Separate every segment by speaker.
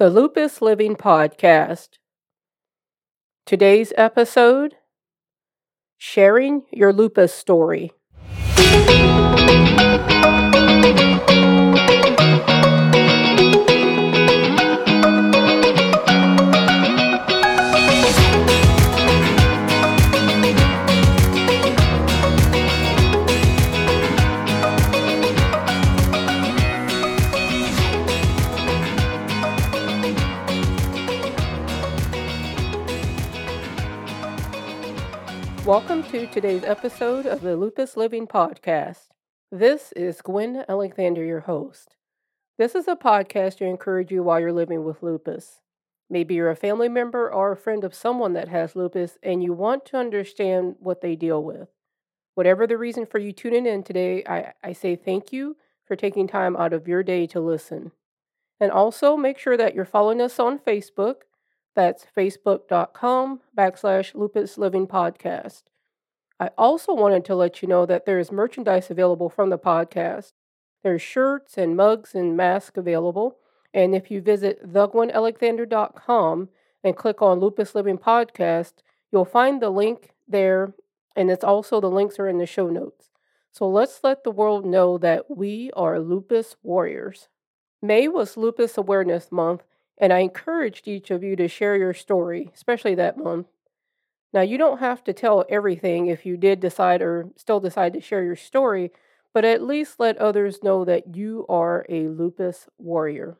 Speaker 1: the Lupus Living Podcast. Today's episode Sharing Your Lupus Story. To today's episode of the Lupus Living Podcast. This is Gwen Alexander, your host. This is a podcast to encourage you while you're living with lupus. Maybe you're a family member or a friend of someone that has lupus and you want to understand what they deal with. Whatever the reason for you tuning in today, I, I say thank you for taking time out of your day to listen. And also make sure that you're following us on Facebook that's facebook.com backslash lupus living podcast. I also wanted to let you know that there is merchandise available from the podcast. There's shirts and mugs and masks available. And if you visit thegwenalexander.com and click on Lupus Living Podcast, you'll find the link there. And it's also the links are in the show notes. So let's let the world know that we are lupus warriors. May was Lupus Awareness Month, and I encouraged each of you to share your story, especially that month. Now, you don't have to tell everything if you did decide or still decide to share your story, but at least let others know that you are a lupus warrior.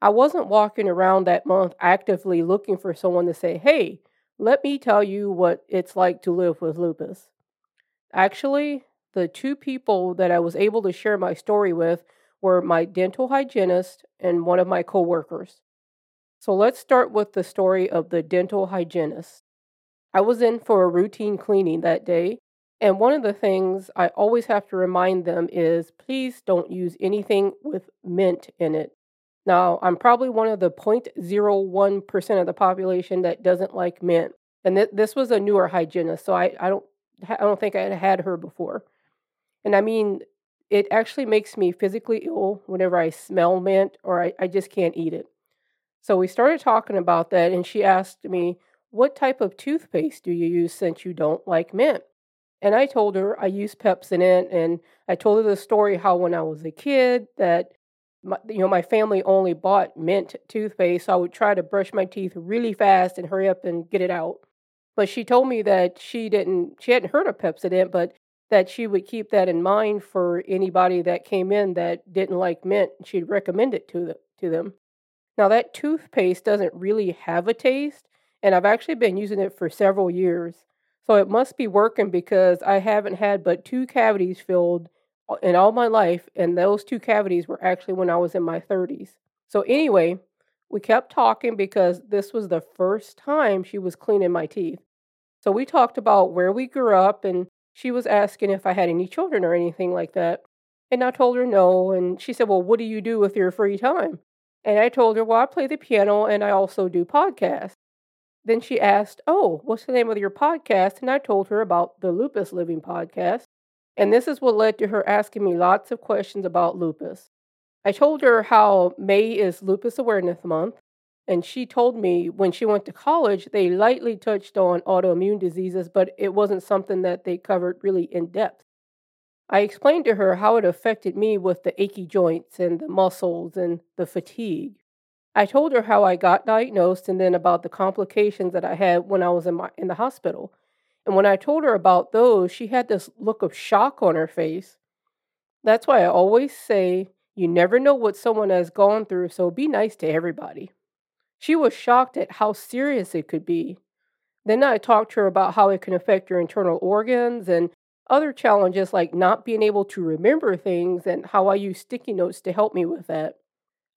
Speaker 1: I wasn't walking around that month actively looking for someone to say, hey, let me tell you what it's like to live with lupus. Actually, the two people that I was able to share my story with were my dental hygienist and one of my coworkers. So let's start with the story of the dental hygienist. I was in for a routine cleaning that day, and one of the things I always have to remind them is please don't use anything with mint in it. Now, I'm probably one of the 0.01% of the population that doesn't like mint. And th- this was a newer hygienist, so I, I don't I don't think I had had her before. And I mean, it actually makes me physically ill whenever I smell mint or I, I just can't eat it. So we started talking about that, and she asked me, What type of toothpaste do you use since you don't like mint? And I told her I use Pepsodent, and I told her the story how when I was a kid that my, you know my family only bought mint toothpaste, so I would try to brush my teeth really fast and hurry up and get it out. But she told me that she didn't she hadn't heard of Pepsodent, but that she would keep that in mind for anybody that came in that didn't like mint. And she'd recommend it to to them. Now, that toothpaste doesn't really have a taste, and I've actually been using it for several years. So it must be working because I haven't had but two cavities filled in all my life, and those two cavities were actually when I was in my 30s. So, anyway, we kept talking because this was the first time she was cleaning my teeth. So, we talked about where we grew up, and she was asking if I had any children or anything like that. And I told her no, and she said, Well, what do you do with your free time? And I told her, well, I play the piano and I also do podcasts. Then she asked, oh, what's the name of your podcast? And I told her about the Lupus Living podcast. And this is what led to her asking me lots of questions about lupus. I told her how May is Lupus Awareness Month. And she told me when she went to college, they lightly touched on autoimmune diseases, but it wasn't something that they covered really in depth. I explained to her how it affected me with the achy joints and the muscles and the fatigue. I told her how I got diagnosed and then about the complications that I had when I was in, my, in the hospital. And when I told her about those, she had this look of shock on her face. That's why I always say you never know what someone has gone through, so be nice to everybody. She was shocked at how serious it could be. Then I talked to her about how it can affect your internal organs and other challenges like not being able to remember things and how I use sticky notes to help me with that.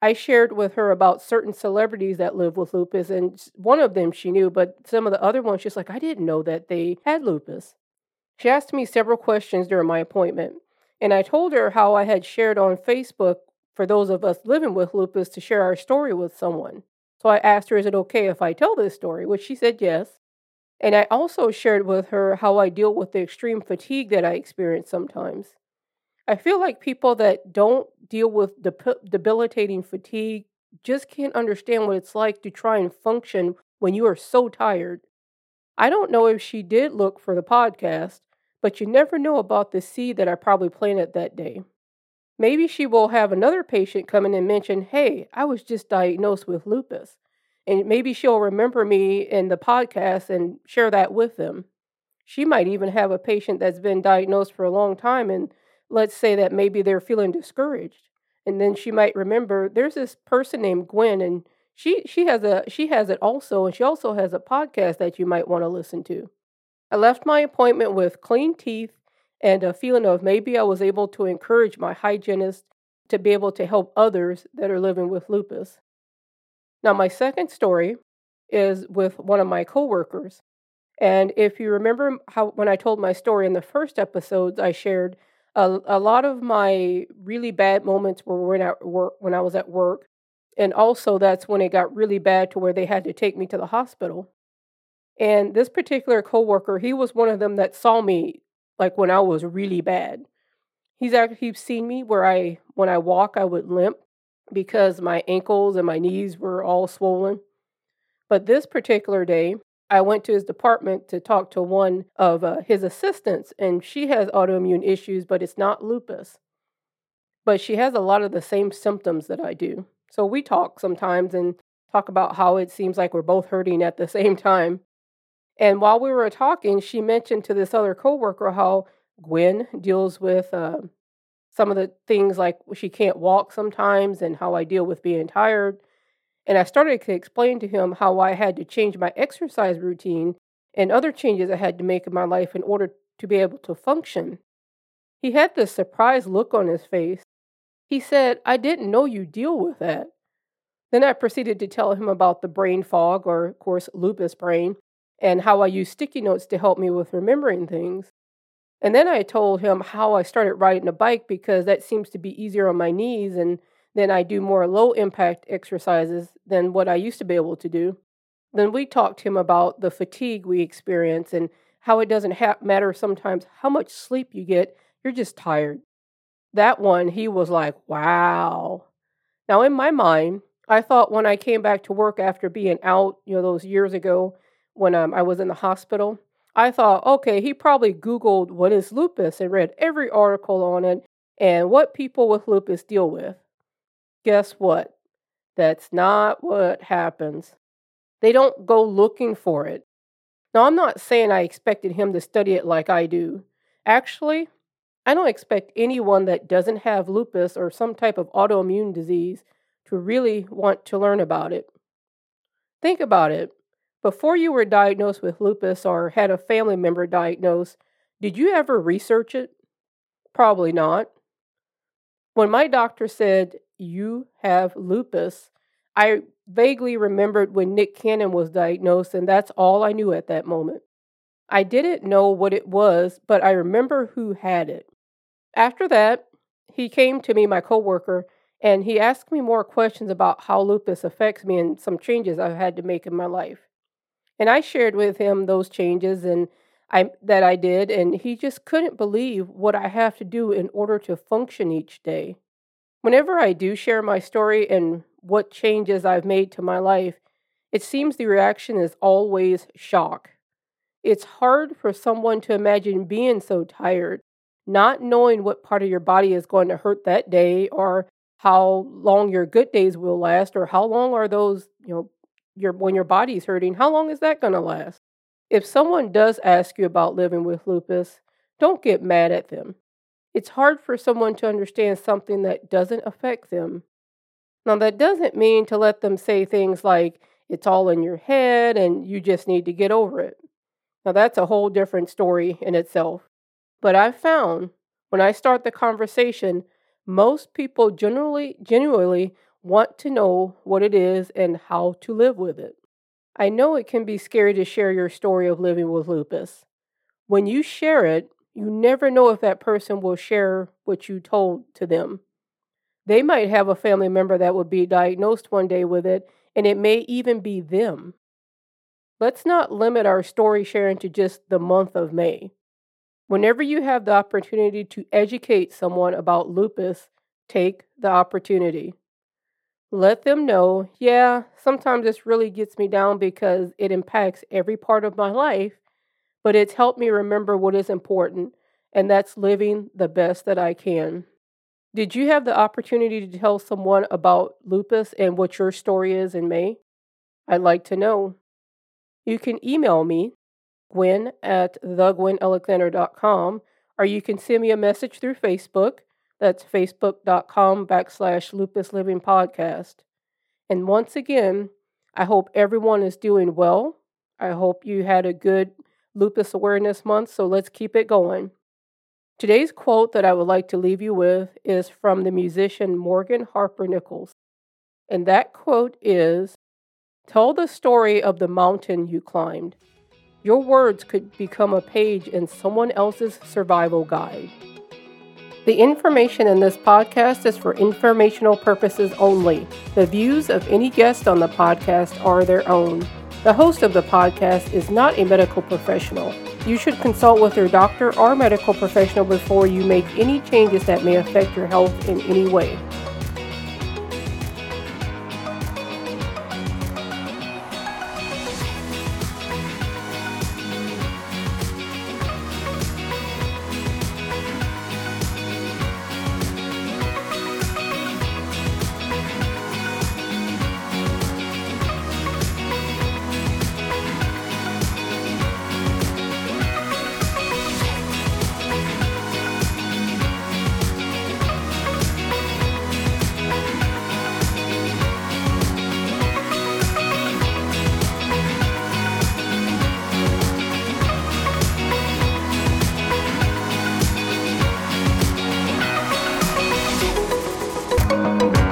Speaker 1: I shared with her about certain celebrities that live with lupus, and one of them she knew, but some of the other ones she's like, I didn't know that they had lupus. She asked me several questions during my appointment, and I told her how I had shared on Facebook for those of us living with lupus to share our story with someone. So I asked her, Is it okay if I tell this story? Which she said yes. And I also shared with her how I deal with the extreme fatigue that I experience sometimes. I feel like people that don't deal with debilitating fatigue just can't understand what it's like to try and function when you are so tired. I don't know if she did look for the podcast, but you never know about the seed that I probably planted that day. Maybe she will have another patient come in and mention, Hey, I was just diagnosed with lupus. And maybe she'll remember me in the podcast and share that with them. She might even have a patient that's been diagnosed for a long time, and let's say that maybe they're feeling discouraged. And then she might remember there's this person named Gwen, and she she has a she has it also, and she also has a podcast that you might want to listen to. I left my appointment with clean teeth and a feeling of maybe I was able to encourage my hygienist to be able to help others that are living with lupus. Now, my second story is with one of my coworkers. And if you remember how when I told my story in the first episodes, I shared a, a lot of my really bad moments were when I, when I was at work. And also, that's when it got really bad to where they had to take me to the hospital. And this particular coworker, he was one of them that saw me like when I was really bad. He's actually seen me where I when I walk I would limp because my ankles and my knees were all swollen. But this particular day, I went to his department to talk to one of uh, his assistants, and she has autoimmune issues, but it's not lupus. But she has a lot of the same symptoms that I do. So we talk sometimes and talk about how it seems like we're both hurting at the same time. And while we were talking, she mentioned to this other coworker how Gwen deals with uh, some of the things like she can't walk sometimes and how I deal with being tired. And I started to explain to him how I had to change my exercise routine and other changes I had to make in my life in order to be able to function. He had this surprised look on his face. He said, I didn't know you deal with that. Then I proceeded to tell him about the brain fog, or, of course, lupus brain, and how I use sticky notes to help me with remembering things. And then I told him how I started riding a bike because that seems to be easier on my knees, and then I do more low impact exercises than what I used to be able to do. Then we talked to him about the fatigue we experience and how it doesn't ha- matter sometimes how much sleep you get, you're just tired. That one, he was like, wow. Now, in my mind, I thought when I came back to work after being out, you know, those years ago, when um, I was in the hospital. I thought, okay, he probably Googled what is lupus and read every article on it and what people with lupus deal with. Guess what? That's not what happens. They don't go looking for it. Now, I'm not saying I expected him to study it like I do. Actually, I don't expect anyone that doesn't have lupus or some type of autoimmune disease to really want to learn about it. Think about it. Before you were diagnosed with lupus or had a family member diagnosed, did you ever research it? Probably not. When my doctor said, You have lupus, I vaguely remembered when Nick Cannon was diagnosed, and that's all I knew at that moment. I didn't know what it was, but I remember who had it. After that, he came to me, my coworker, and he asked me more questions about how lupus affects me and some changes I've had to make in my life. And I shared with him those changes and I that I did and he just couldn't believe what I have to do in order to function each day. Whenever I do share my story and what changes I've made to my life, it seems the reaction is always shock. It's hard for someone to imagine being so tired, not knowing what part of your body is going to hurt that day or how long your good days will last or how long are those, you know, your when your body's hurting, how long is that going to last? If someone does ask you about living with lupus, don't get mad at them. It's hard for someone to understand something that doesn't affect them. Now, that doesn't mean to let them say things like, it's all in your head and you just need to get over it. Now, that's a whole different story in itself. But I've found when I start the conversation, most people generally, genuinely want to know what it is and how to live with it. I know it can be scary to share your story of living with lupus. When you share it, you never know if that person will share what you told to them. They might have a family member that would be diagnosed one day with it, and it may even be them. Let's not limit our story sharing to just the month of May. Whenever you have the opportunity to educate someone about lupus, take the opportunity. Let them know, yeah, sometimes this really gets me down because it impacts every part of my life, but it's helped me remember what is important, and that's living the best that I can. Did you have the opportunity to tell someone about lupus and what your story is in May? I'd like to know. You can email me, Gwen at thegwenalexander.com, or you can send me a message through Facebook. That's facebook.com backslash lupus living podcast. And once again, I hope everyone is doing well. I hope you had a good lupus awareness month, so let's keep it going. Today's quote that I would like to leave you with is from the musician Morgan Harper Nichols. And that quote is Tell the story of the mountain you climbed. Your words could become a page in someone else's survival guide. The information in this podcast is for informational purposes only. The views of any guest on the podcast are their own. The host of the podcast is not a medical professional. You should consult with your doctor or medical professional before you make any changes that may affect your health in any way.